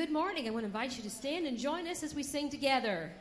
Good morning. I want to invite you to stand and join us as we sing together.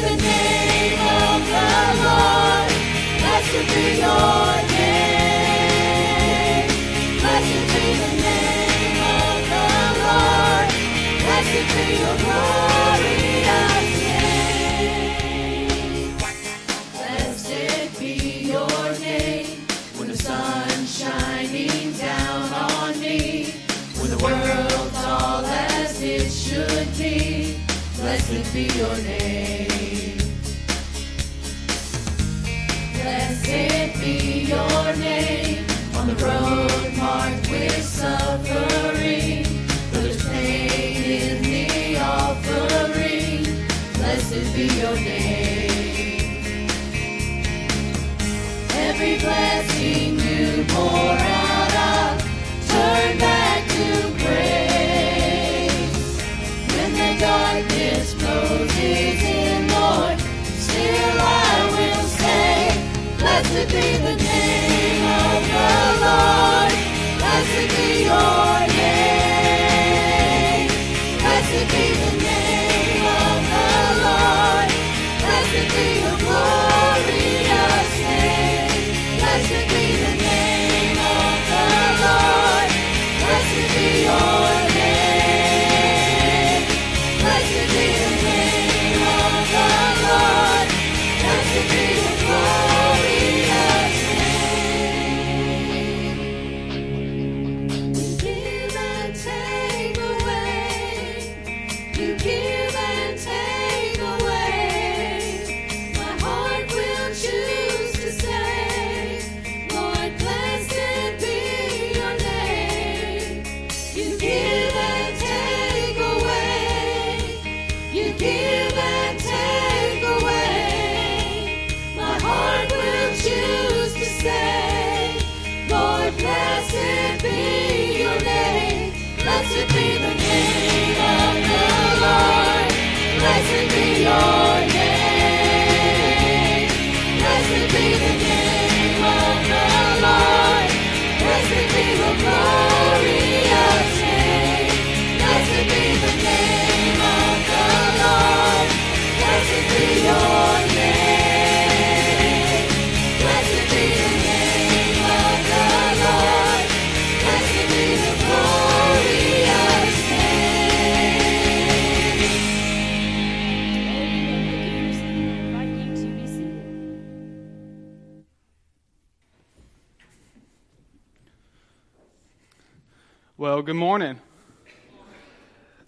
The name of the Lord. Blessed be your name. Blessed be the name of the Lord. Blessed be your glorious name. Blessed be your name when the sun's shining down on me, when the world's all as it should be. Blessed be your name. On the road marked with suffering. Pain in the offering. Blessed be your name. Every blessing you pour Blessed be good morning.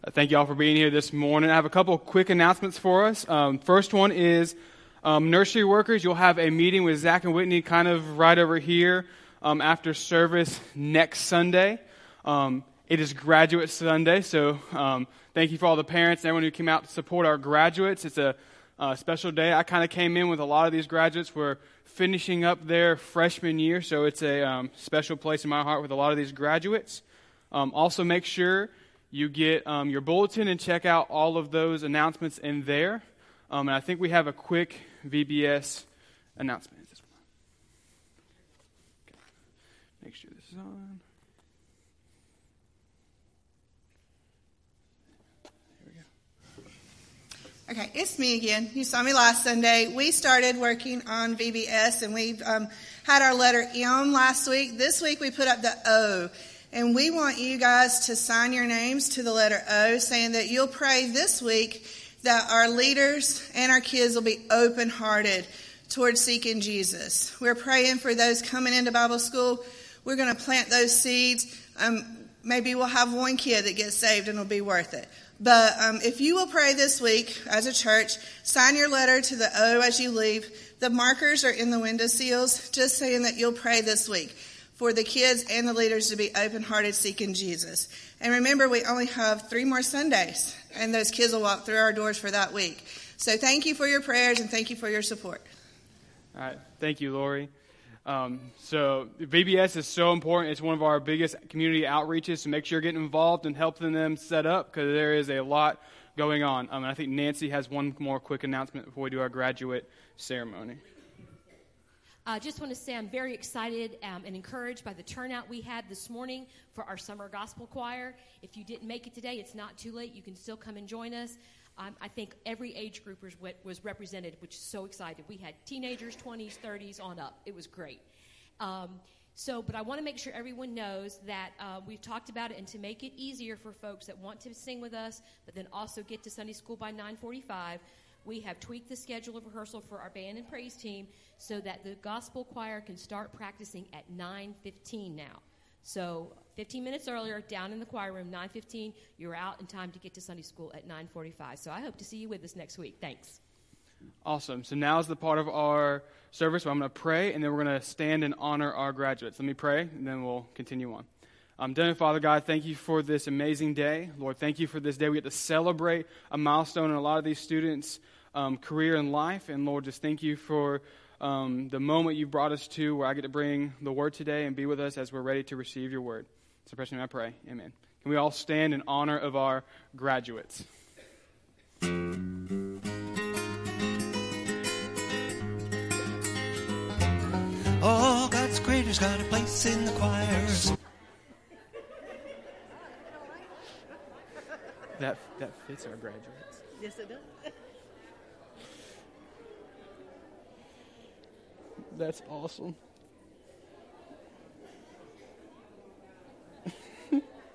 Uh, Thank you all for being here this morning. I have a couple quick announcements for us. Um, first one is um, nursery workers. You'll have a meeting with Zach and Whitney kind of right over here um, after service next Sunday. Um, it is Graduate Sunday, so um, thank you for all the parents and everyone who came out to support our graduates. It's a uh, special day. I kind of came in with a lot of these graduates. We're finishing up their freshman year, so it's a um, special place in my heart with a lot of these graduates. Um, also, make sure you get um, your bulletin and check out all of those announcements in there. Um, and I think we have a quick VBS announcement. Make sure this is on. Okay, it's me again. You saw me last Sunday. We started working on VBS and we um, had our letter M last week. This week we put up the O. And we want you guys to sign your names to the letter O, saying that you'll pray this week that our leaders and our kids will be open hearted towards seeking Jesus. We're praying for those coming into Bible school. We're going to plant those seeds. Um, maybe we'll have one kid that gets saved and it'll be worth it. But um, if you will pray this week as a church, sign your letter to the O as you leave. The markers are in the window seals, just saying that you'll pray this week for the kids and the leaders to be open hearted seeking Jesus. And remember, we only have three more Sundays, and those kids will walk through our doors for that week. So thank you for your prayers and thank you for your support. All right. Thank you, Lori. Um, so VBS is so important. It's one of our biggest community outreaches. So make sure you're getting involved and helping them set up because there is a lot going on. Um, I think Nancy has one more quick announcement before we do our graduate ceremony. I uh, just want to say I'm very excited um, and encouraged by the turnout we had this morning for our summer gospel choir. If you didn't make it today, it's not too late. You can still come and join us. Um, I think every age group was, was, represented, which is so excited. We had teenagers, 20s, 30s, on up. It was great. Um, so, but I want to make sure everyone knows that uh, we've talked about it, and to make it easier for folks that want to sing with us, but then also get to Sunday school by 9:45, we have tweaked the schedule of rehearsal for our band and praise team so that the gospel choir can start practicing at 9:15 now. So 15 minutes earlier, down in the choir room, 9:15, you're out in time to get to Sunday school at 9:45. So I hope to see you with us next week. Thanks. Awesome. So now is the part of our service where I'm going to pray, and then we're going to stand and honor our graduates. Let me pray, and then we'll continue on. Um, Dear Father God, thank you for this amazing day. Lord, thank you for this day. We get to celebrate a milestone in a lot of these students' um, career and life. And Lord, just thank you for um, the moment you brought us to where I get to bring the word today and be with us as we're ready to receive your word. So, personally, I pray. Amen. Can we all stand in honor of our graduates? Oh, God's creator's got a place in the choirs. That, that fits our graduates. Yes, it does. That's awesome.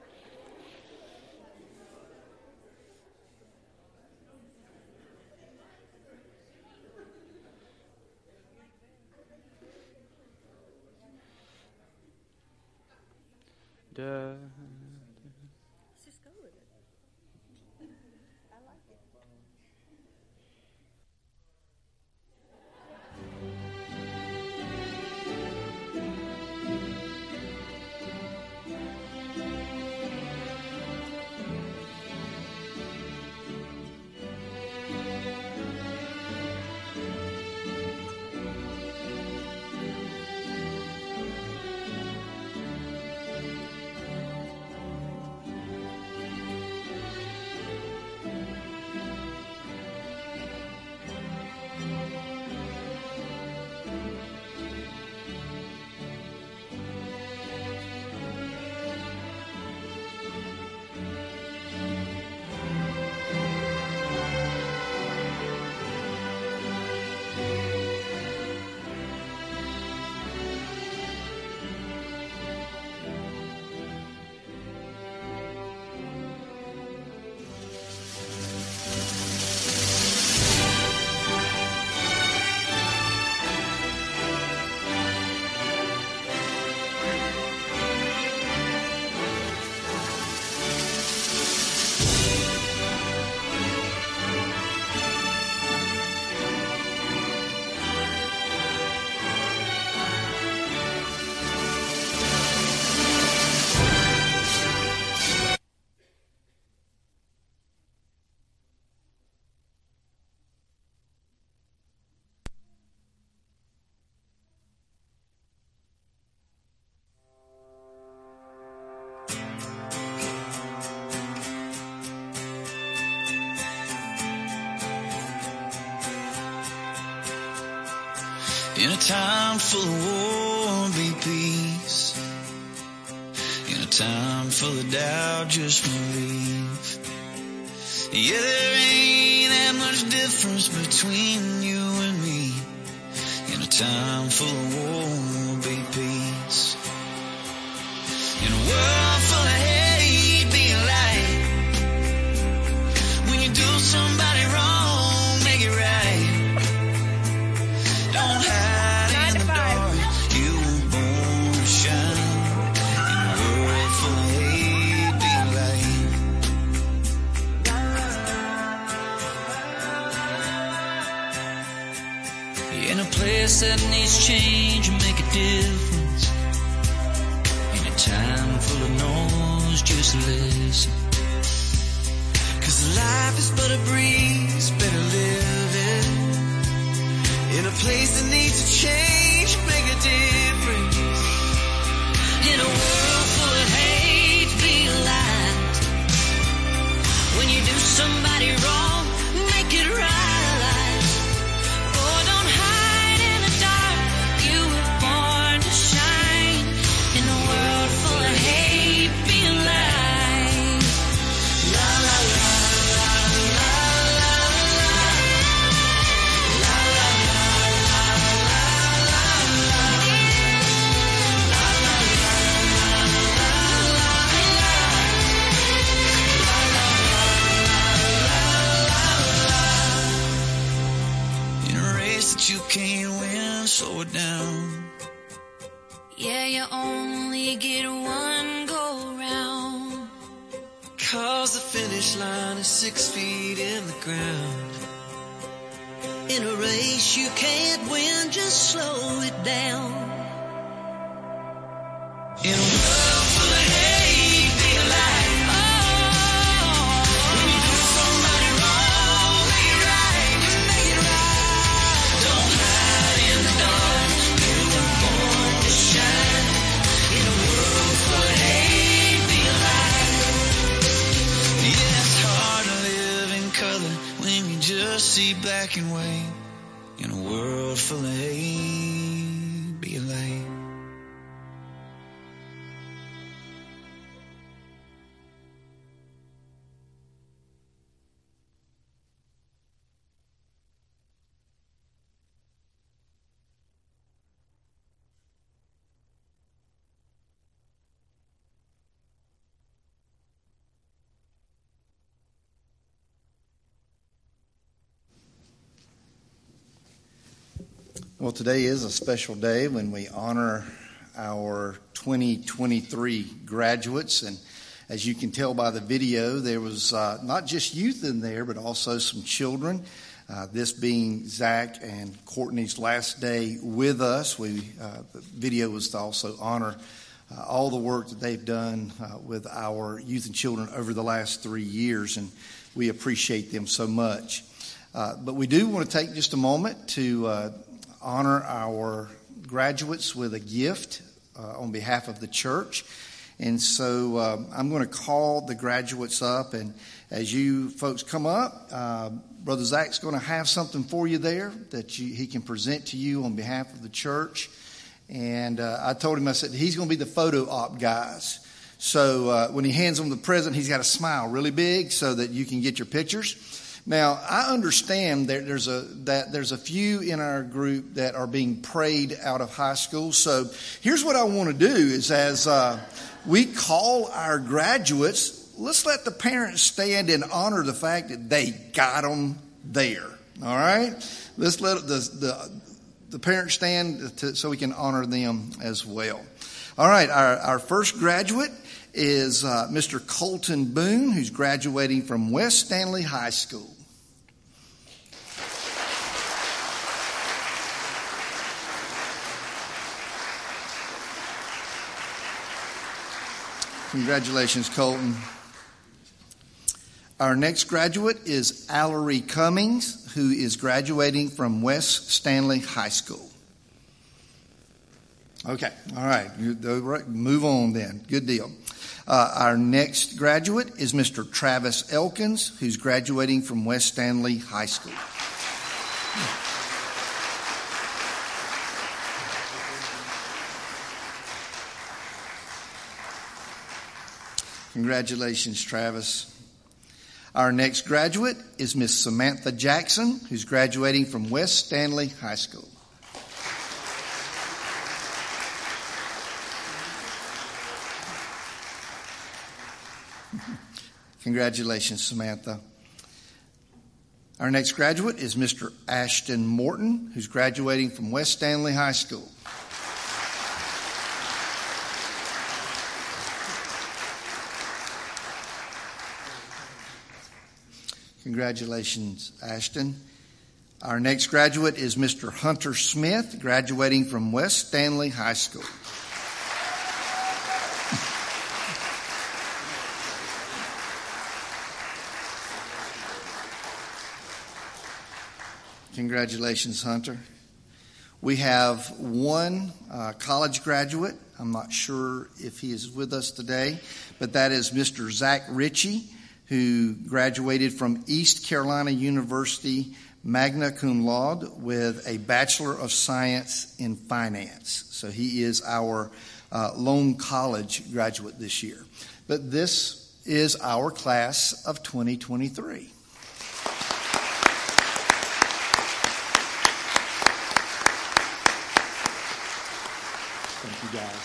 Duh. Time full of war, be peace. In a time full of doubt, just believe. Yeah, there ain't that much difference between you and me. In a time full of war, Well, today is a special day when we honor our 2023 graduates. And as you can tell by the video, there was uh, not just youth in there, but also some children. Uh, this being Zach and Courtney's last day with us, we uh, the video was to also honor uh, all the work that they've done uh, with our youth and children over the last three years, and we appreciate them so much. Uh, but we do want to take just a moment to honor our graduates with a gift uh, on behalf of the church. And so um, I'm going to call the graduates up, and as you folks come up, uh, Brother Zach's going to have something for you there that you, he can present to you on behalf of the church. And uh, I told him, I said, he's going to be the photo op guys. So uh, when he hands them the present, he's got to smile really big so that you can get your pictures. Now, I understand that there's a that there's a few in our group that are being prayed out of high school. So here's what I want to do: is as uh, we call our graduates, let's let the parents stand and honor the fact that they got them there. All right, let's let the the, the parents stand to, so we can honor them as well. All right, our, our first graduate is uh, Mr. Colton Boone, who's graduating from West Stanly High School. Congratulations, Colton. Our next graduate is Allery Cummings, who is graduating from West Stanly High School. Okay, all right, move on then. Good deal. Uh, our next graduate is Mr. Travis Elkins, who's graduating from West Stanly High School. Congratulations, Travis. Our next graduate is Miss Samantha Jackson, who's graduating from West Stanly High School. Congratulations, Samantha. Our next graduate is Mr. Ashton Morton, who's graduating from West Stanly High School. Congratulations, Ashton. Our next graduate is Mr. Hunter Smith, graduating from West Stanly High School. Congratulations, Hunter. We have one uh, college graduate. I'm not sure if he is with us today, but that is Mr. Zach Ritchie, who graduated from East Carolina University magna cum laude with a Bachelor of Science in Finance. So he is our uh, lone college graduate this year. But this is our class of 2023. Thank you, guys.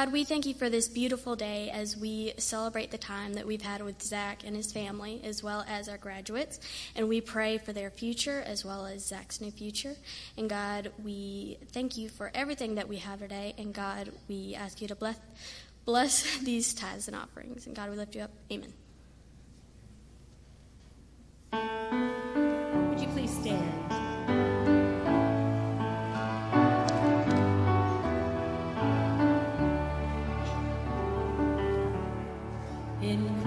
God, we thank you for this beautiful day as we celebrate the time that we've had with Zach and his family, as well as our graduates. And we pray for their future as well as Zach's new future. And God, we thank you for everything that we have today. And God, we ask you to bless, bless these tithes and offerings. And God, we lift you up. Amen. In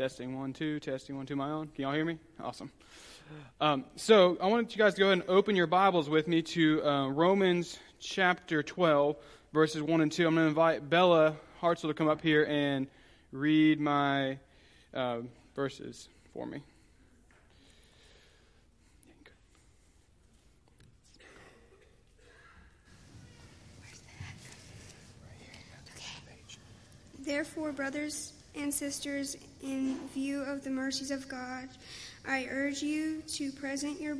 Testing one, two, testing one, two, my own. Can y'all hear me? Awesome. Um, so I want you guys to go ahead and open your Bibles with me to uh, Romans chapter 12, verses 1 and 2. I'm going to invite Bella Hartzell to come up here and read my uh, verses for me. Therefore, brothers and sisters, in view of the mercies of God, I urge you to present your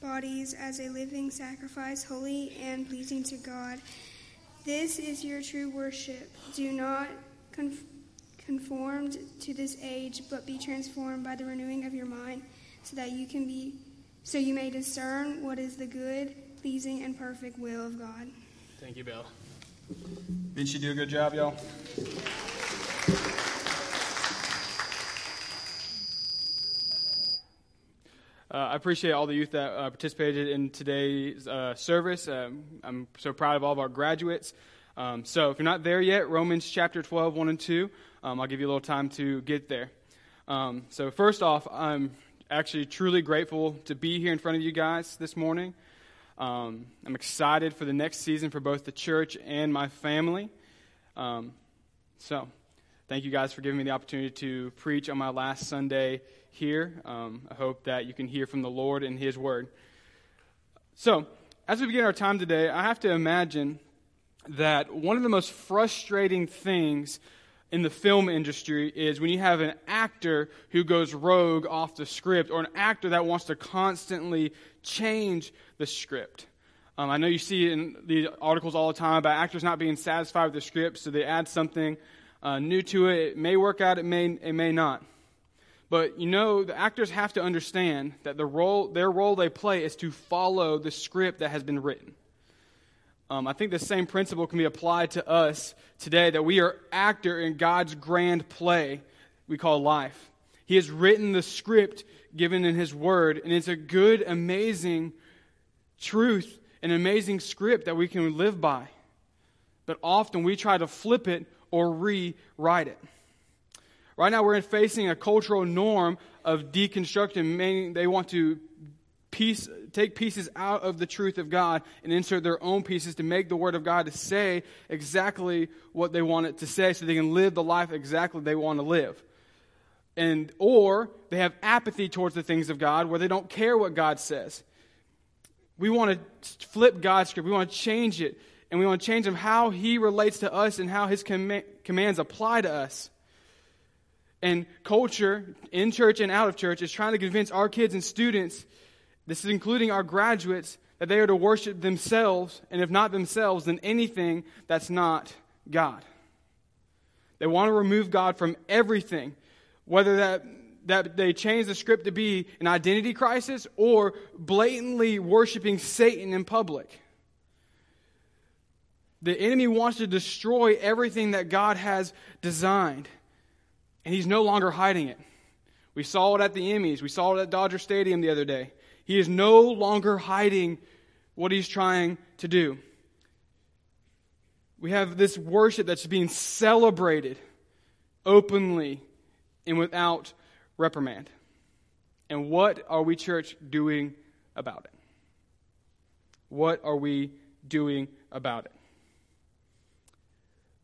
bodies as a living sacrifice, holy and pleasing to God. This is your true worship. Do not conf- conform to this age, but be transformed by the renewing of your mind, so that you can be, so you may discern what is the good, pleasing, and perfect will of God. Thank you, Bill. Didn't she do a good job, y'all? Uh, I appreciate all the youth that uh, participated in today's uh, service. Um, I'm so proud of all of our graduates. Um, so if you're not there yet, Romans chapter 12, 1 and 2, um, I'll give you a little time to get there. Um, so first off, I'm actually truly grateful to be here in front of you guys this morning. Um, I'm excited for the next season for both the church and my family. So thank you guys for giving me the opportunity to preach on my last Sunday here. Um, I hope that you can hear from the Lord and His Word. So, as we begin our time today, I have to imagine that one of the most frustrating things in the film industry is when you have an actor who goes rogue off the script or an actor that wants to constantly change the script. Um, I know you see in the articles all the time about actors not being satisfied with the script, so they add something uh, new to it. It may work out, it may, it may not. But you know, the actors have to understand that the role, their role they play is to follow the script that has been written. Um, I think the same principle can be applied to us today that we are actor in God's grand play we call life. He has written the script given in His Word, and it's a good, amazing truth, an amazing script that we can live by. But often we try to flip it or rewrite it. Right now, we're facing a cultural norm of deconstruction, meaning they want to piece, take pieces out of the truth of God and insert their own pieces to make the Word of God to say exactly what they want it to say so they can live the life exactly they want to live. And, or they have apathy towards the things of God where they don't care what God says. We want to flip God's script. We want to change it. And we want to change Him how He relates to us and how His com- commands apply to us and culture in church and out of church is trying to convince our kids and students, this is including our graduates, that they are to worship themselves, and if not themselves, then anything that's not God. They want to remove God from everything, whether that, that they change the script to be an identity crisis or blatantly worshiping Satan in public. The enemy wants to destroy everything that God has designed. And he's no longer hiding it. We saw it at the Emmys. We saw it at Dodger Stadium the other day. He is no longer hiding what he's trying to do. We have this worship that's being celebrated openly and without reprimand. And what are we, church, doing about it? What are we doing about it?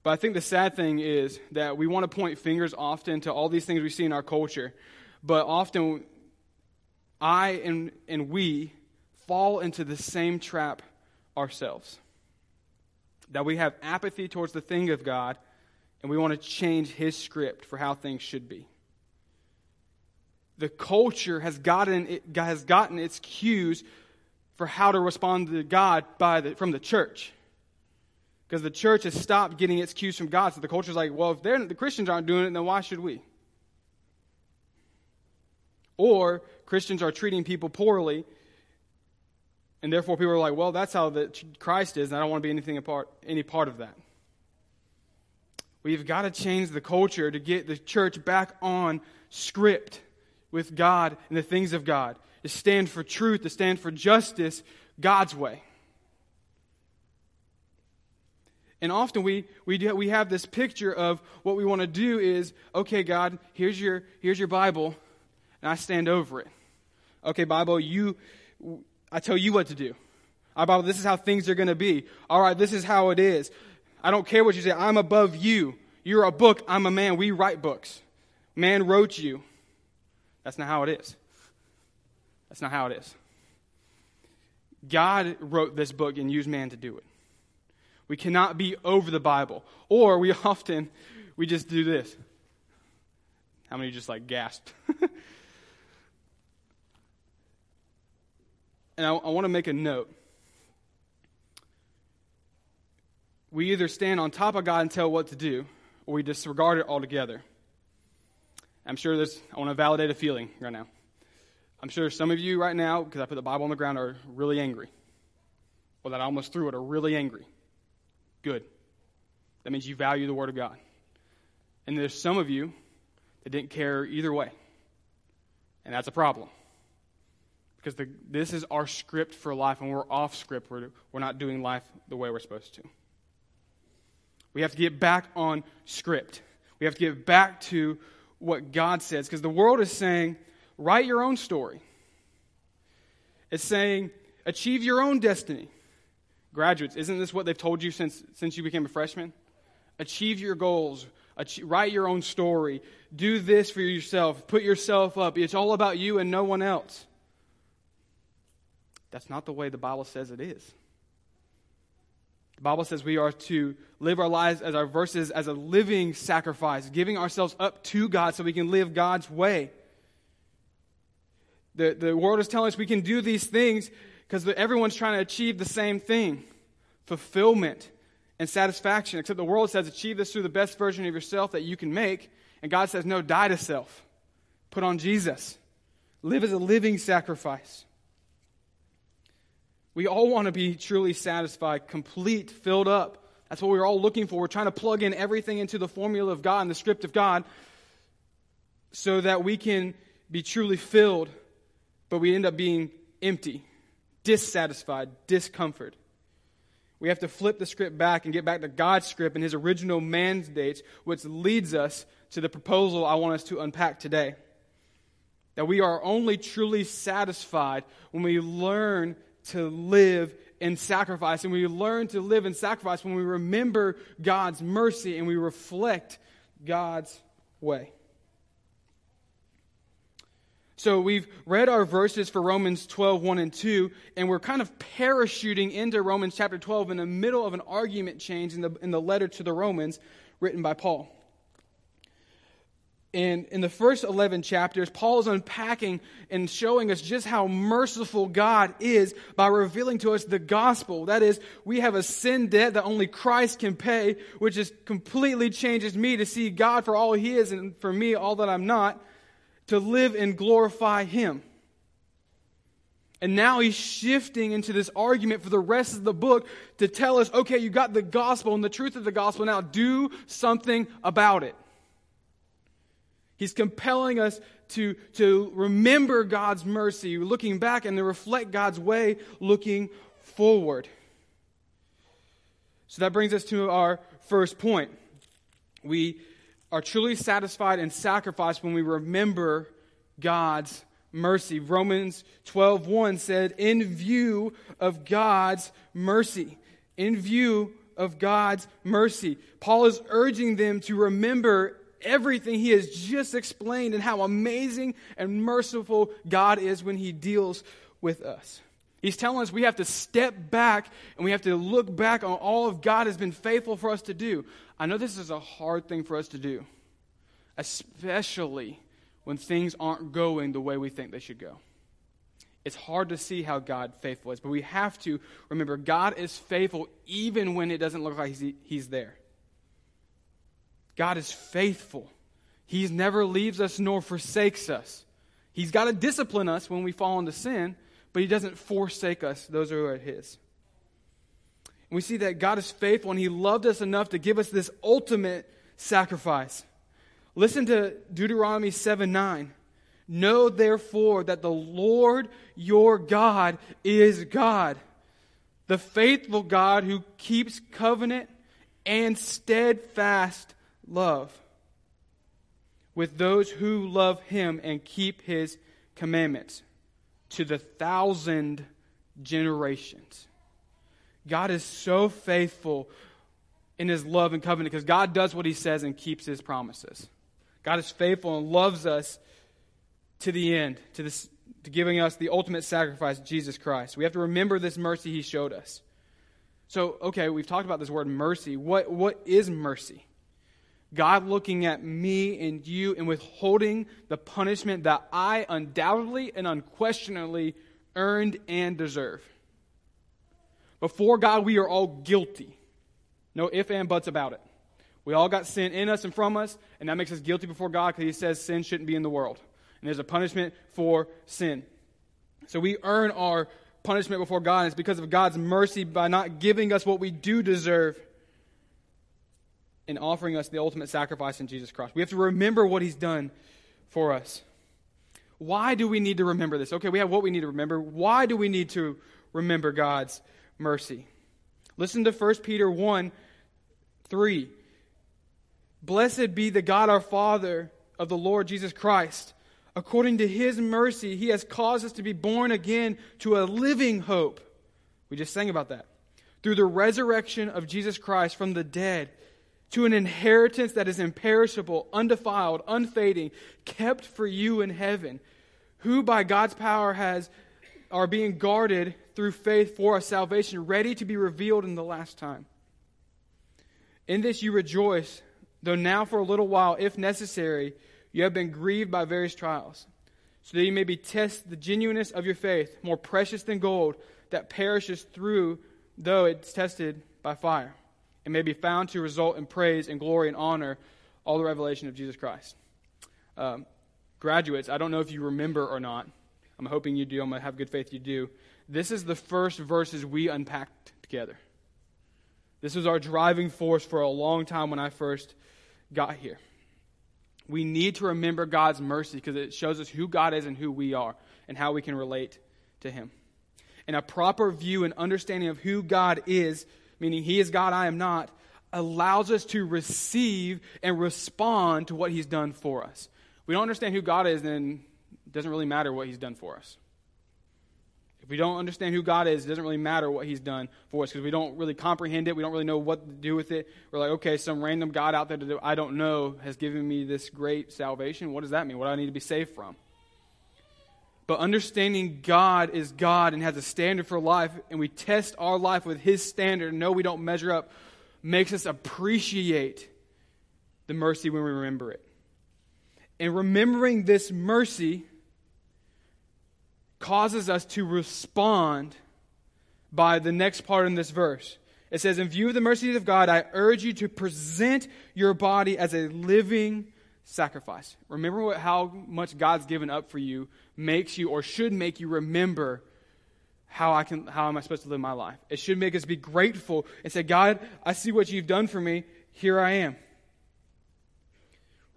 But I think the sad thing is that we want to point fingers often to all these things we see in our culture, but often I and, and we fall into the same trap ourselves. That we have apathy towards the thing of God, and we want to change His script for how things should be. The culture has gotten, has gotten its cues for how to respond to God by the, from the church. Because the church has stopped getting its cues from God. So the culture is like, well, if the Christians aren't doing it, then why should we? Or Christians are treating people poorly, and therefore people are like, well, that's how the Christ is, and I don't want to be anything apart, any part of that. We've got to change the culture to get the church back on script with God and the things of God, to stand for truth, to stand for justice God's way. And often we, we, do, we have this picture of what we want to do is, okay, God, here's your, here's your Bible, and I stand over it. Okay, Bible, you, I tell you what to do. Our Bible, this is how things are going to be. All right, this is how it is. I don't care what you say. I'm above you. You're a book. I'm a man. We write books. Man wrote you. That's not how it is. That's not how it is. God wrote this book and used man to do it. We cannot be over the Bible. Or we often, we just do this. How many just like gasped? and I, I want to make a note. We either stand on top of God and tell what to do, or we disregard it altogether. I'm sure this, I want to validate a feeling right now. I'm sure some of you right now, because I put the Bible on the ground, are really angry. Or that I almost threw it, are really angry. Good. That means you value the Word of God. And there's some of you that didn't care either way. And that's a problem. Because the, this is our script for life, and we're off script. We're, we're not doing life the way we're supposed to. We have to get back on script. We have to get back to what God says. Because the world is saying, write your own story. It's saying, achieve your own destiny. Graduates, isn't this what they've told you since, since you became a freshman? Achieve your goals, achieve, write your own story, do this for yourself, put yourself up. It's all about you and no one else. That's not the way the Bible says it is. The Bible says we are to live our lives as our verses as a living sacrifice, giving ourselves up to God so we can live God's way. The, the world is telling us we can do these things because everyone's trying to achieve the same thing fulfillment and satisfaction. Except the world says achieve this through the best version of yourself that you can make. And God says, no, die to self. Put on Jesus. Live as a living sacrifice. We all want to be truly satisfied, complete, filled up. That's what we're all looking for. We're trying to plug in everything into the formula of God and the script of God so that we can be truly filled, but we end up being empty, dissatisfied, discomfort. We have to flip the script back and get back to God's script and His original mandates, which leads us to the proposal I want us to unpack today. That we are only truly satisfied when we learn to live in sacrifice. And we learn to live in sacrifice when we remember God's mercy and we reflect God's way. So we've read our verses for Romans 12, 1 and 2, and we're kind of parachuting into Romans chapter 12 in the middle of an argument change in the, in the letter to the Romans written by Paul. And in the first 11 chapters, Paul is unpacking and showing us just how merciful God is by revealing to us the gospel. That is, we have a sin debt that only Christ can pay, which just completely changes me to see God for all He is and for me all that I'm not, to live and glorify Him. And now he's shifting into this argument for the rest of the book to tell us okay, you got the gospel and the truth of the gospel, now do something about it. He's compelling us to, to remember God's mercy, looking back, and to reflect God's way, looking forward. So that brings us to our first point. We are truly satisfied and sacrificed when we remember God's mercy. Romans 12:1 said, "In view of God's mercy, in view of God's mercy." Paul is urging them to remember everything he has just explained and how amazing and merciful God is when he deals with us. He's telling us we have to step back and we have to look back on all of God has been faithful for us to do. I know this is a hard thing for us to do, especially when things aren't going the way we think they should go. It's hard to see how God faithful is, but we have to remember God is faithful even when it doesn't look like he's there. God is faithful. He never leaves us nor forsakes us. He's got to discipline us when we fall into sin, but He doesn't forsake us, those who are His. We see that God is faithful and He loved us enough to give us this ultimate sacrifice. Listen to Deuteronomy 7 9. Know therefore that the Lord your God is God, the faithful God who keeps covenant and steadfast love with those who love him and keep his commandments to the thousand generations. God is so faithful in his love and covenant because God does what he says and keeps his promises. God is faithful and loves us to the end, to, this, to giving us the ultimate sacrifice, Jesus Christ. We have to remember this mercy he showed us. So, okay, we've talked about this word mercy. What, what is mercy? God looking at me and you and withholding the punishment that I undoubtedly and unquestionably earned and deserve. Before God, we are all guilty. No ifs and buts about it. We all got sin in us and from us, and that makes us guilty before God because He says sin shouldn't be in the world. And there's a punishment for sin. So we earn our punishment before God, it's because of God's mercy by not giving us what we do deserve and offering us the ultimate sacrifice in Jesus Christ. We have to remember what He's done for us. Why do we need to remember this? Okay, we have what we need to remember. Why do we need to remember God's mercy? Listen to 1 Peter 1 3. Blessed be the God our Father of the Lord Jesus Christ. According to his mercy, he has caused us to be born again to a living hope. We just sang about that. Through the resurrection of Jesus Christ from the dead to an inheritance that is imperishable, undefiled, unfading, kept for you in heaven, who by God's power has are being guarded through faith for a salvation ready to be revealed in the last time. In this you rejoice, though now for a little while, if necessary, you have been grieved by various trials, so that you may be test the genuineness of your faith, more precious than gold that perishes through, though it's tested by fire and may be found to result in praise and glory and honor, all the revelation of Jesus Christ. Um, graduates, I don't know if you remember or not. I'm hoping you do. I'm going to have good faith you do. This is the first verses we unpacked together. This was our driving force for a long time when I first got here. We need to remember God's mercy because it shows us who God is and who we are and how we can relate to Him. And a proper view and understanding of who God is meaning He is God, I am not, allows us to receive and respond to what He's done for us. If we don't understand who God is, then it doesn't really matter what He's done for us. If we don't understand who God is, it doesn't really matter what He's done for us because we don't really comprehend it. We don't really know what to do with it. We're like, okay, some random God out there that I don't know has given me this great salvation. What does that mean? What do I need to be saved from? But understanding God is God and has a standard for life, and we test our life with His standard and know we don't measure up, makes us appreciate the mercy when we remember it. And remembering this mercy causes us to respond by the next part in this verse. It says, In view of the mercies of God, I urge you to present your body as a living sacrifice. Remember what, how much God's given up for you makes you or should make you remember how I can how am I supposed to live my life. It should make us be grateful and say, God, I see what you've done for me. Here I am.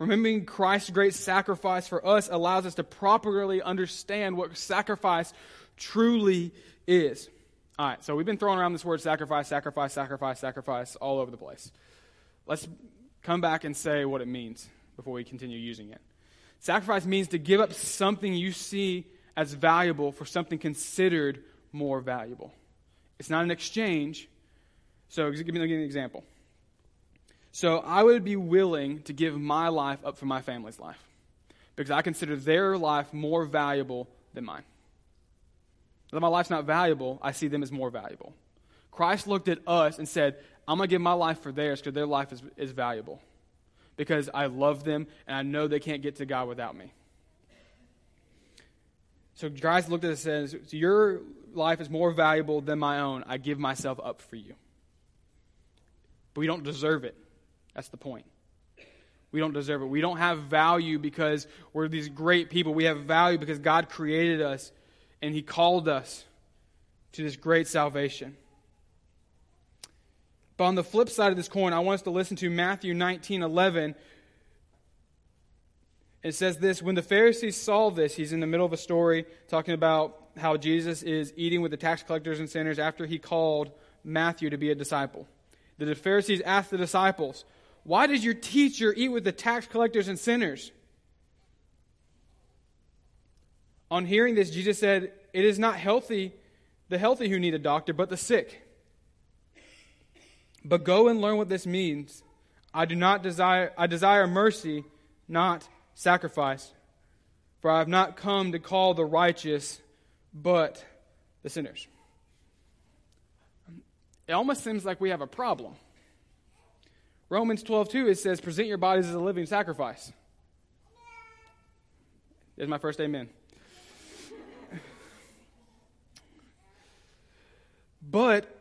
Remembering Christ's great sacrifice for us allows us to properly understand what sacrifice truly is. All right, so we've been throwing around this word sacrifice, sacrifice, sacrifice, sacrifice all over the place. Let's come back and say what it means before we continue using it. Sacrifice means to give up something you see as valuable for something considered more valuable. It's not an exchange. So, give me, give me an example. So, I would be willing to give my life up for my family's life because I consider their life more valuable than mine. That my life's not valuable, I see them as more valuable. Christ looked at us and said, I'm going to give my life for theirs because their life is, is valuable because I love them and I know they can't get to God without me. So Christ looked at us and says, Your life is more valuable than my own. I give myself up for you. But we don't deserve it. That's the point. We don't deserve it. We don't have value because we're these great people. We have value because God created us and He called us to this great salvation. But on the flip side of this coin, I want us to listen to Matthew 19 11. It says this When the Pharisees saw this, he's in the middle of a story talking about how Jesus is eating with the tax collectors and sinners after he called Matthew to be a disciple. The Pharisees asked the disciples, Why does your teacher eat with the tax collectors and sinners? On hearing this, Jesus said, It is not healthy, the healthy who need a doctor, but the sick. But go and learn what this means. I do not desire I desire mercy, not sacrifice. For I have not come to call the righteous, but the sinners. It almost seems like we have a problem. Romans 12, 2, it says, present your bodies as a living sacrifice. There's my first amen. but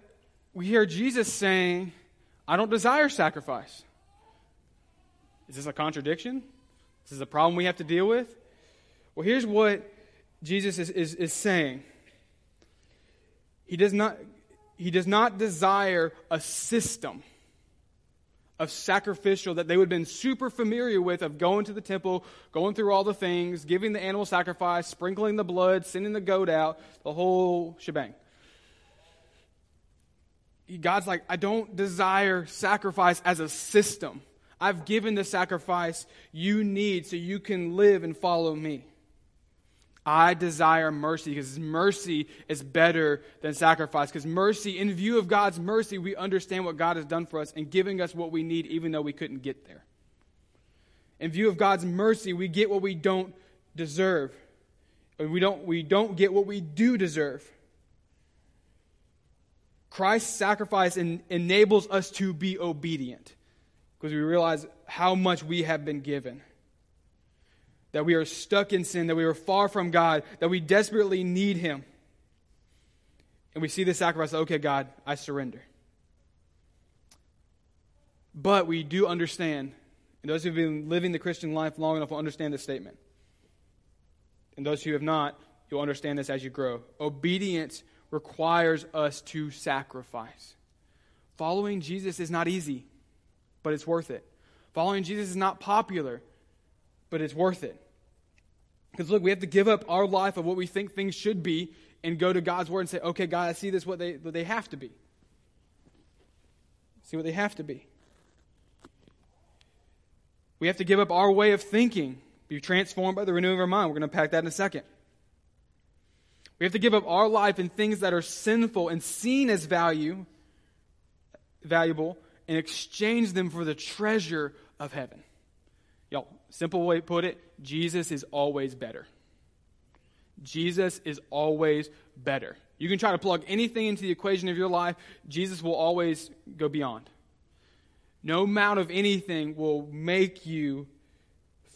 we hear Jesus saying, I don't desire sacrifice. Is this a contradiction? Is this a problem we have to deal with? Well, here's what Jesus is, is, is saying. He does not, he does not desire a system of sacrificial that they would have been super familiar with of going to the temple, going through all the things, giving the animal sacrifice, sprinkling the blood, sending the goat out, the whole shebang. God's like, I don't desire sacrifice as a system. I've given the sacrifice you need so you can live and follow me. I desire mercy because mercy is better than sacrifice. Because mercy, in view of God's mercy, we understand what God has done for us and giving us what we need even though we couldn't get there. In view of God's mercy, we get what we don't deserve. We don't, we don't get what we do deserve. Christ's sacrifice en- enables us to be obedient because we realize how much we have been given. That we are stuck in sin, that we are far from God, that we desperately need Him. And we see the sacrifice, okay, God, I surrender. But we do understand, and those who have been living the Christian life long enough will understand this statement. And those who have not, you'll understand this as you grow. Obedience requires us to sacrifice. Following Jesus is not easy, but it's worth it. Following Jesus is not popular, but it's worth it. Because look, we have to give up our life of what we think things should be and go to God's word and say, okay, God, I see this what they, what they have to be. See what they have to be. We have to give up our way of thinking, be transformed by the renewing of our mind. We're going to pack that in a second. We have to give up our life in things that are sinful and seen as value, valuable, and exchange them for the treasure of heaven. Simple way to put it, Jesus is always better. Jesus is always better. You can try to plug anything into the equation of your life, Jesus will always go beyond. No amount of anything will make you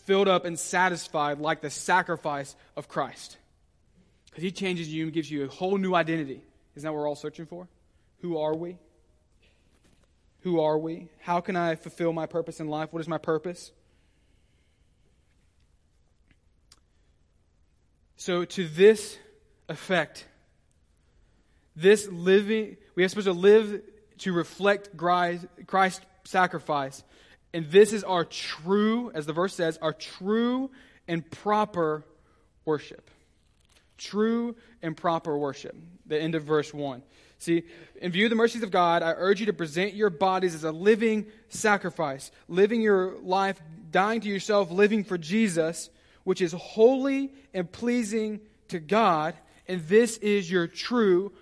filled up and satisfied like the sacrifice of Christ. Because he changes you and gives you a whole new identity. Isn't that what we're all searching for? Who are we? Who are we? How can I fulfill my purpose in life? What is my purpose? So, to this effect, this living, we are supposed to live to reflect Christ's sacrifice. And this is our true, as the verse says, our true and proper worship true and proper worship. The end of verse 1. See, in view of the mercies of God, I urge you to present your bodies as a living sacrifice, living your life, dying to yourself, living for Jesus, which is holy and pleasing to God. And this is your true,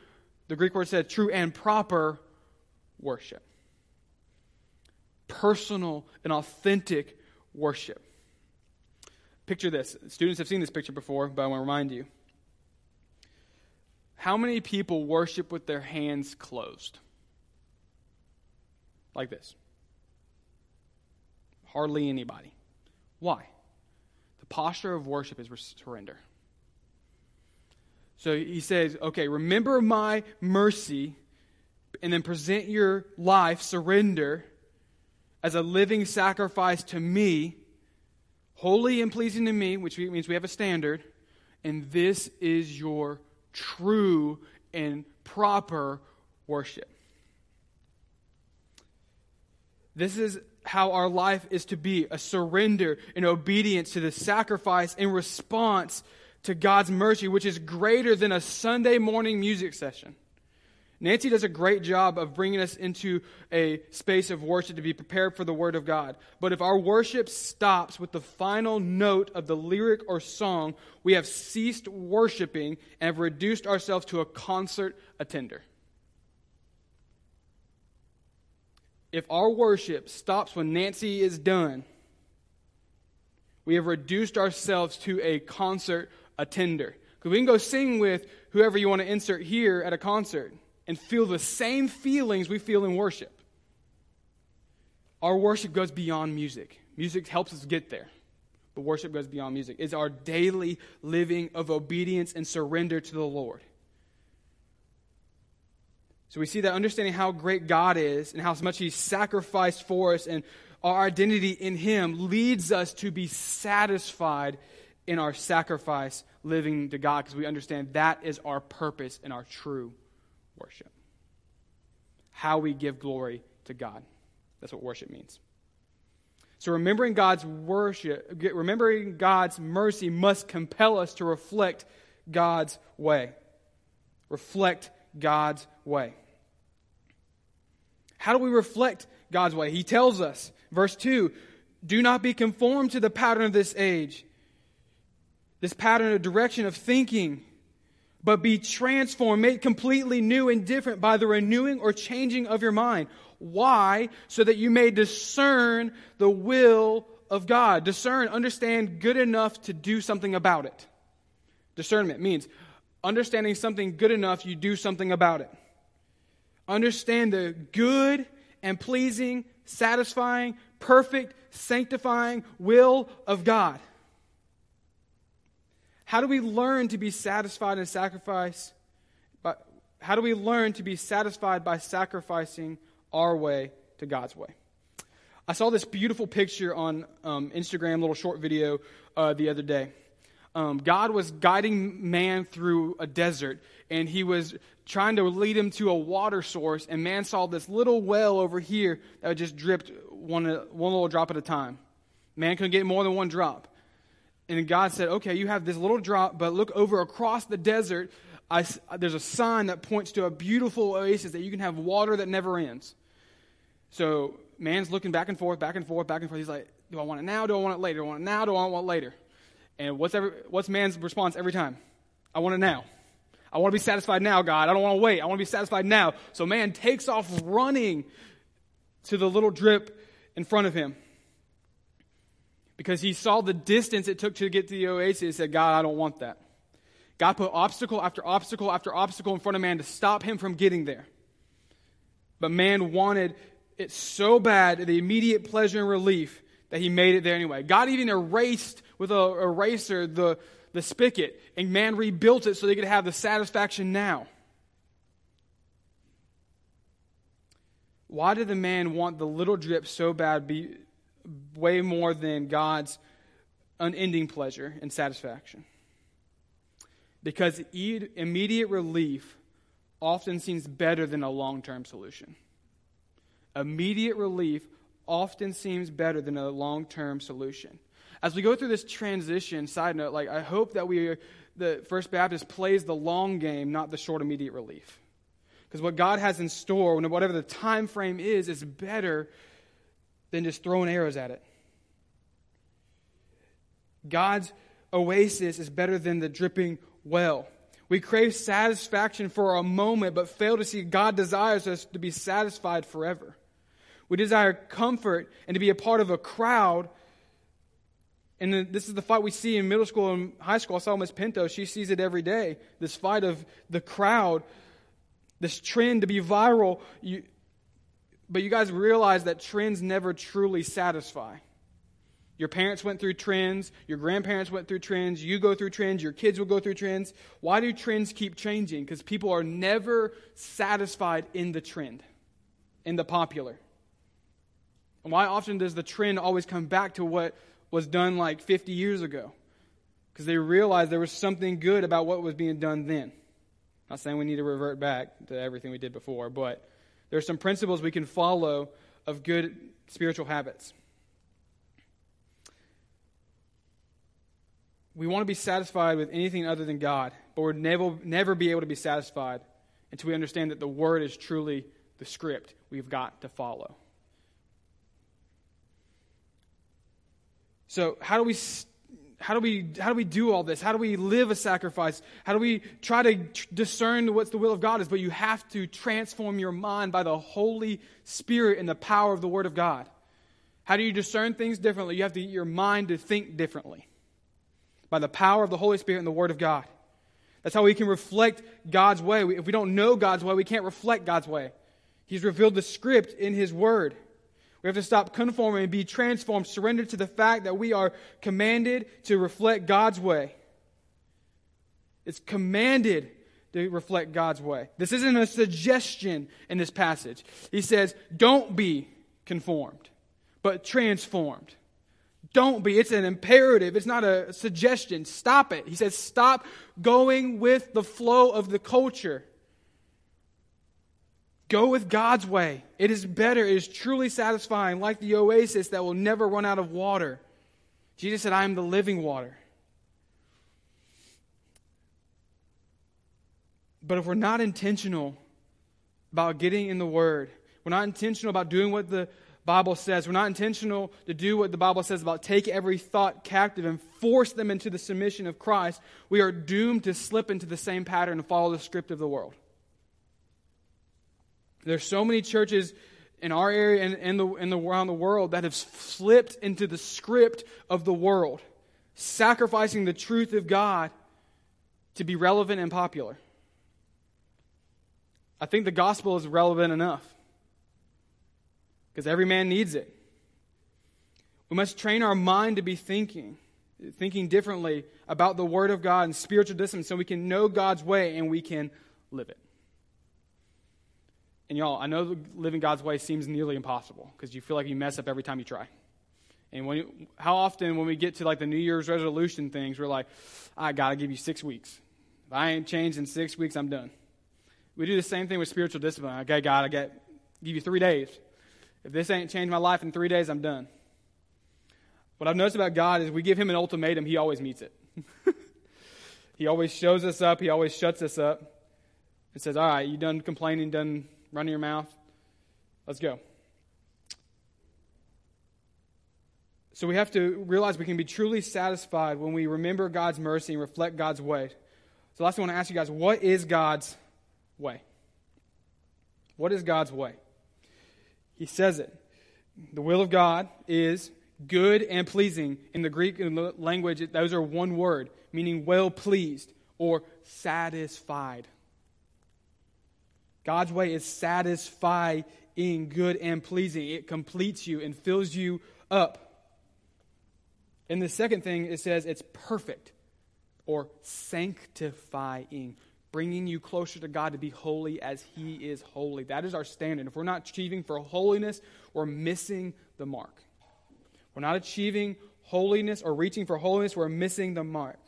the Greek word said true and proper worship. Personal and authentic worship. Picture this. Students have seen this picture before, but I want to remind you. How many people worship with their hands closed? Like this. Hardly anybody. Why? Posture of worship is surrender. So he says, okay, remember my mercy, and then present your life, surrender, as a living sacrifice to me, holy and pleasing to me, which means we have a standard, and this is your true and proper worship. This is how our life is to be a surrender and obedience to the sacrifice in response to God's mercy, which is greater than a Sunday morning music session. Nancy does a great job of bringing us into a space of worship to be prepared for the Word of God. But if our worship stops with the final note of the lyric or song, we have ceased worshiping and have reduced ourselves to a concert attender. If our worship stops when Nancy is done, we have reduced ourselves to a concert attender. Because we can go sing with whoever you want to insert here at a concert and feel the same feelings we feel in worship. our worship goes beyond music. Music helps us get there. But worship goes beyond music. It's our daily living of obedience and surrender to the Lord. So we see that understanding how great God is and how much He sacrificed for us and our identity in Him leads us to be satisfied in our sacrifice living to God because we understand that is our purpose and our true worship. How we give glory to God. That's what worship means. So remembering God's worship, remembering God's mercy must compel us to reflect God's way. Reflect God's way. How do we reflect God's way? He tells us, verse 2 Do not be conformed to the pattern of this age, this pattern of direction of thinking, but be transformed, made completely new and different by the renewing or changing of your mind. Why? So that you may discern the will of God. Discern, understand good enough to do something about it. Discernment means understanding something good enough, you do something about it. Understand the good and pleasing, satisfying, perfect, sanctifying will of God. How do we learn to be satisfied in sacrifice? How do we learn to be satisfied by sacrificing our way to God's way? I saw this beautiful picture on um, Instagram, little short video uh, the other day. Um, God was guiding man through a desert, and he was trying to lead him to a water source, and man saw this little well over here that just dripped one, one little drop at a time. Man couldn't get more than one drop. And God said, Okay, you have this little drop, but look over across the desert. I, there's a sign that points to a beautiful oasis that you can have water that never ends. So man's looking back and forth, back and forth, back and forth. He's like, Do I want it now? Do I want it later? Do I want it now? Do I want it later? And what's, every, what's man's response every time? I want it now. I want to be satisfied now, God. I don't want to wait. I want to be satisfied now. So man takes off running to the little drip in front of him because he saw the distance it took to get to the oasis. He said, God, I don't want that. God put obstacle after obstacle after obstacle in front of man to stop him from getting there. But man wanted it so bad, the immediate pleasure and relief, that he made it there anyway. God even erased with a eraser the, the spigot, and man rebuilt it so they could have the satisfaction now. Why did the man want the little drip so bad be way more than God's unending pleasure and satisfaction? Because immediate relief often seems better than a long term solution. Immediate relief often seems better than a long term solution as we go through this transition, side note, like I hope that we, the First Baptist plays the long game, not the short immediate relief. Because what God has in store, whatever the time frame is, is better than just throwing arrows at it. God's oasis is better than the dripping well. We crave satisfaction for a moment, but fail to see God desires us to be satisfied forever. We desire comfort and to be a part of a crowd and this is the fight we see in middle school and high school. I saw Miss Pinto. She sees it every day. This fight of the crowd, this trend to be viral. You, but you guys realize that trends never truly satisfy. Your parents went through trends. Your grandparents went through trends. You go through trends. Your kids will go through trends. Why do trends keep changing? Because people are never satisfied in the trend, in the popular. Why often does the trend always come back to what was done like 50 years ago because they realized there was something good about what was being done then. Not saying we need to revert back to everything we did before, but there are some principles we can follow of good spiritual habits. We want to be satisfied with anything other than God, but we'll never, never be able to be satisfied until we understand that the Word is truly the script we've got to follow. So, how do we how do we how do we do all this? How do we live a sacrifice? How do we try to discern what's the will of God is? But you have to transform your mind by the Holy Spirit and the power of the Word of God. How do you discern things differently? You have to get your mind to think differently by the power of the Holy Spirit and the Word of God. That's how we can reflect God's way. If we don't know God's way, we can't reflect God's way. He's revealed the script in His Word. We have to stop conforming and be transformed, surrender to the fact that we are commanded to reflect God's way. It's commanded to reflect God's way. This isn't a suggestion in this passage. He says, don't be conformed, but transformed. Don't be. It's an imperative. It's not a suggestion. Stop it. He says, stop going with the flow of the culture. Go with God's way. It is better. It is truly satisfying, like the oasis that will never run out of water. Jesus said, I am the living water. But if we're not intentional about getting in the Word, we're not intentional about doing what the Bible says, we're not intentional to do what the Bible says about take every thought captive and force them into the submission of Christ, we are doomed to slip into the same pattern and follow the script of the world. There's so many churches in our area and in the, the, around the world that have slipped into the script of the world, sacrificing the truth of God to be relevant and popular. I think the gospel is relevant enough because every man needs it. We must train our mind to be thinking, thinking differently about the Word of God and spiritual discipline so we can know God's way and we can live it. And y'all, I know living God's way seems nearly impossible because you feel like you mess up every time you try. And when you, how often when we get to like the New Year's resolution things, we're like, I got to give you six weeks. If I ain't changed in six weeks, I'm done. We do the same thing with spiritual discipline. Okay, God, I get give you three days. If this ain't changed my life in three days, I'm done. What I've noticed about God is we give him an ultimatum, he always meets it. he always shows us up, he always shuts us up and says, All right, you done complaining, done running your mouth? Let's go. So we have to realize we can be truly satisfied when we remember God's mercy and reflect God's way. So last, I want to ask you guys, what is God's way? What is God's way? He says it. The will of God is good and pleasing. In the Greek language, those are one word, meaning well pleased or satisfied. God's way is satisfying, good and pleasing. It completes you and fills you up. And the second thing, it says it's perfect or sanctifying bringing you closer to God to be holy as He is holy. That is our standard. If we're not achieving for holiness, we're missing the mark. We're not achieving holiness or reaching for holiness, we're missing the mark.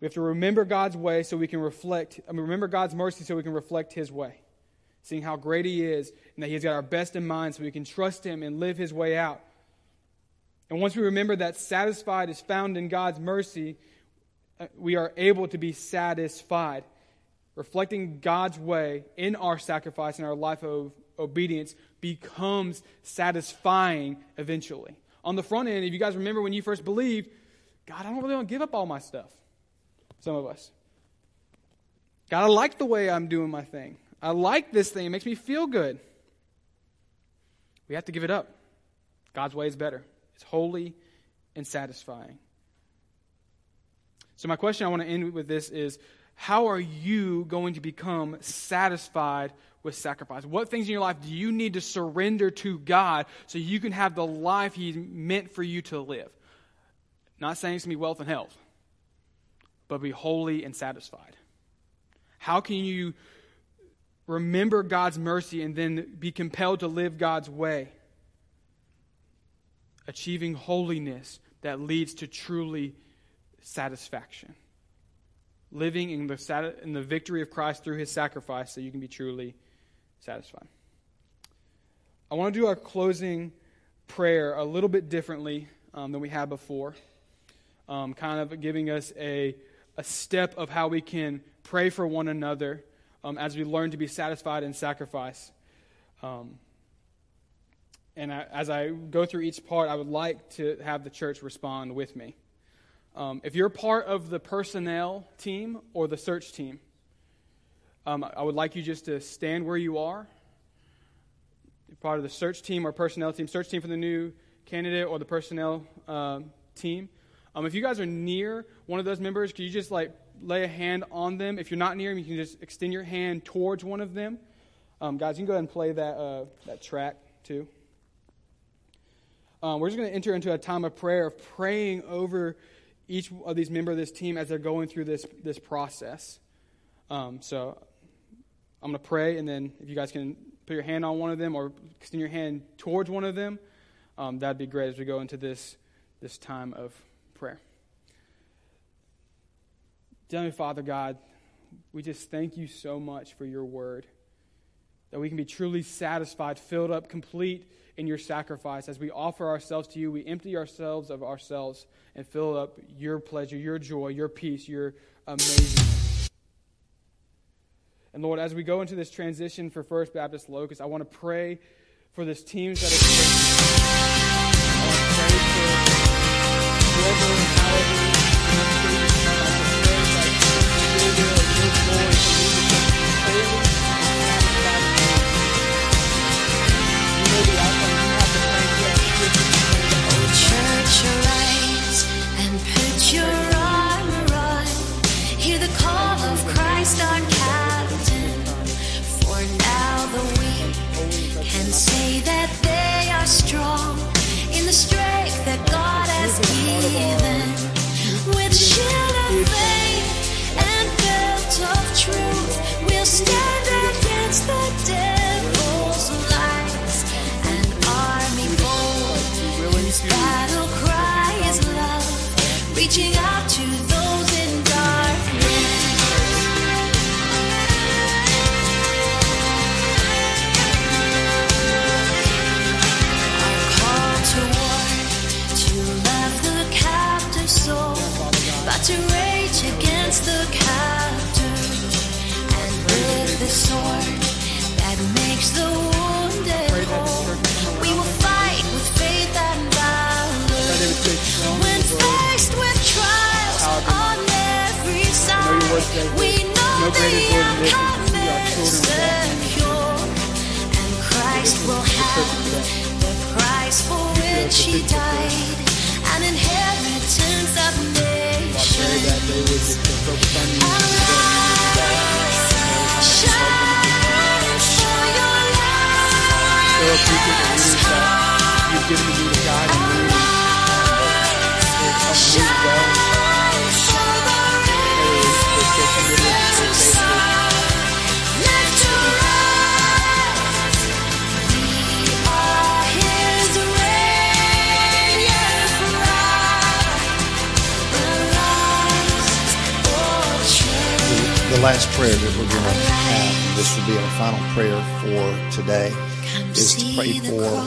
We have to remember God's way so we can reflect, I mean, remember God's mercy so we can reflect His way. Seeing how great He is and that He's got our best in mind so we can trust Him and live His way out. And once we remember that satisfied is found in God's mercy, uh, we are able to be satisfied. Reflecting God's way in our sacrifice and our life of obedience becomes satisfying eventually. On the front end, if you guys remember when you first believed, God, I don't really want to give up all my stuff. Some of us. God, I like the way I'm doing my thing. I like this thing. It makes me feel good. We have to give it up. God's way is better, it's holy and satisfying. So, my question I want to end with this is how are you going to become satisfied with sacrifice? What things in your life do you need to surrender to God so you can have the life He's meant for you to live? Not saying it's going to be wealth and health, but be holy and satisfied. How can you remember God's mercy and then be compelled to live God's way? Achieving holiness that leads to truly satisfaction. Living in the, in the victory of Christ through his sacrifice so you can be truly satisfied. I want to do our closing prayer a little bit differently um, than we had before, um, kind of giving us a, a step of how we can pray for one another um, as we learn to be satisfied in sacrifice. Um, and I, as I go through each part, I would like to have the church respond with me. Um, if you're part of the personnel team or the search team, um, I would like you just to stand where you are. You're part of the search team or personnel team, search team for the new candidate or the personnel uh, team. Um, if you guys are near one of those members, could you just like lay a hand on them? If you're not near them, you can just extend your hand towards one of them. Um, guys, you can go ahead and play that uh, that track. too. Um, we're just going to enter into a time of prayer, of praying over each of these members of this team as they're going through this, this process. Um, so I'm going to pray, and then if you guys can put your hand on one of them or extend your hand towards one of them, um, that'd be great as we go into this, this time of prayer. Dear Father God, we just thank you so much for your word. That we can be truly satisfied, filled up, complete in your sacrifice. As we offer ourselves to you, we empty ourselves of ourselves and fill up your pleasure, your joy, your peace, your amazing. And Lord, as we go into this transition for First Baptist Locust, I want to pray for this teams that are. For for which he died, last prayer that we're going to have, and this will be our final prayer for today, is to pray for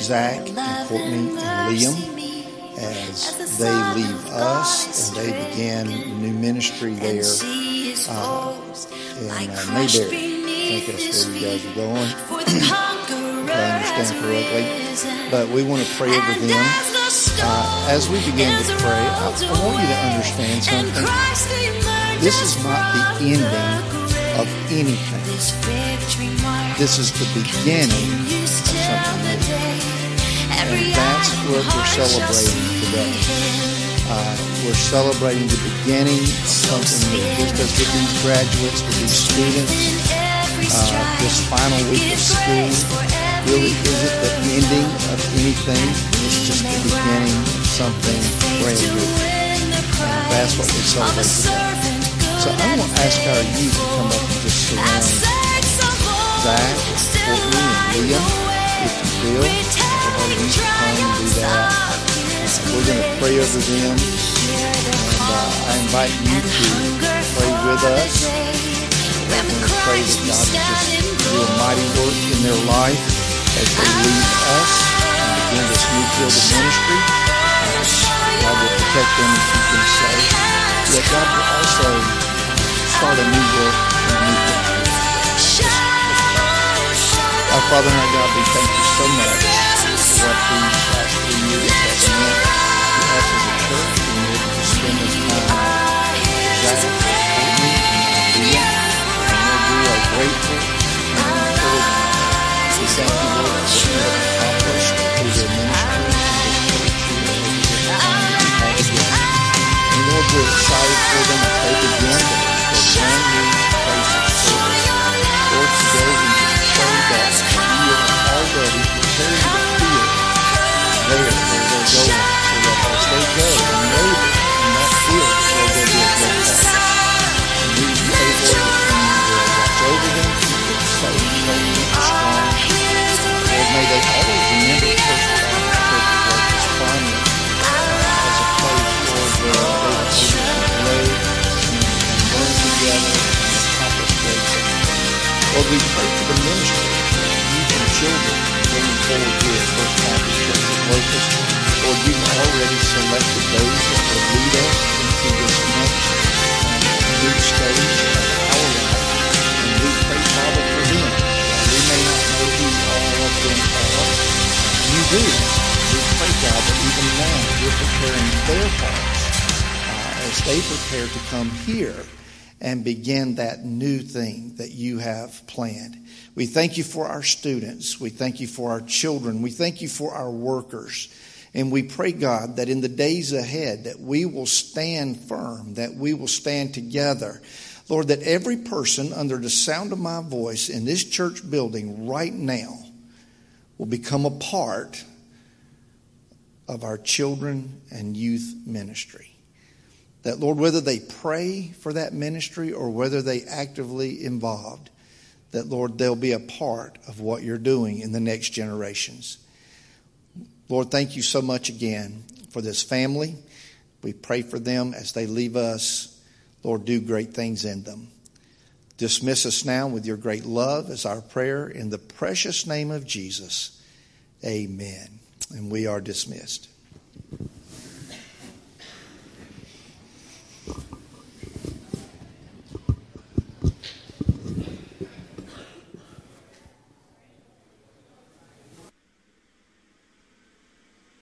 Zach and Courtney and Liam as they leave us and they begin new ministry there uh, in uh, Mayberry. I think that's where you guys are going. if I understand correctly. But we want to pray over them. Uh, as we begin to pray, I, I want you to understand something. This is not the ending of anything. This is the beginning of something new. And that's what we're celebrating today. Uh, we're celebrating the beginning of something new. Just as with these graduates, with these students, uh, this final week of school really isn't the ending of anything. It's just the beginning of something brand new. And that's what we celebrate today. So I'm going to ask our youth to come up and just surround Zach, Courtney, and Leah, if you feel. If our youth come and do that. Uh, we're going to pray over them. And uh, I invite you to pray with us. We're going to pray that God will just do a mighty work in their life as they leave us and begin this new field of ministry. Uh, God will protect them and keep them safe. Yet God will also start a new work in a new country. Our Father and our God, we thank you so much for what these last three years have meant to us as a church, being able to spend this already selected those that will lead us into this next um, new stage of our life. And we pray, Father, for them. We may not know who all of them are, you do. We pray, God, that even now you're preparing their hearts uh, as they prepare to come here and begin that new thing that you have planned. We thank you for our students. We thank you for our children. We thank you for our workers. And we pray, God, that in the days ahead that we will stand firm, that we will stand together. Lord, that every person under the sound of my voice in this church building right now will become a part of our children and youth ministry. That, Lord, whether they pray for that ministry or whether they actively involved, that, Lord, they'll be a part of what you're doing in the next generations. Lord, thank you so much again for this family. We pray for them as they leave us. Lord, do great things in them. Dismiss us now with your great love as our prayer in the precious name of Jesus. Amen. And we are dismissed.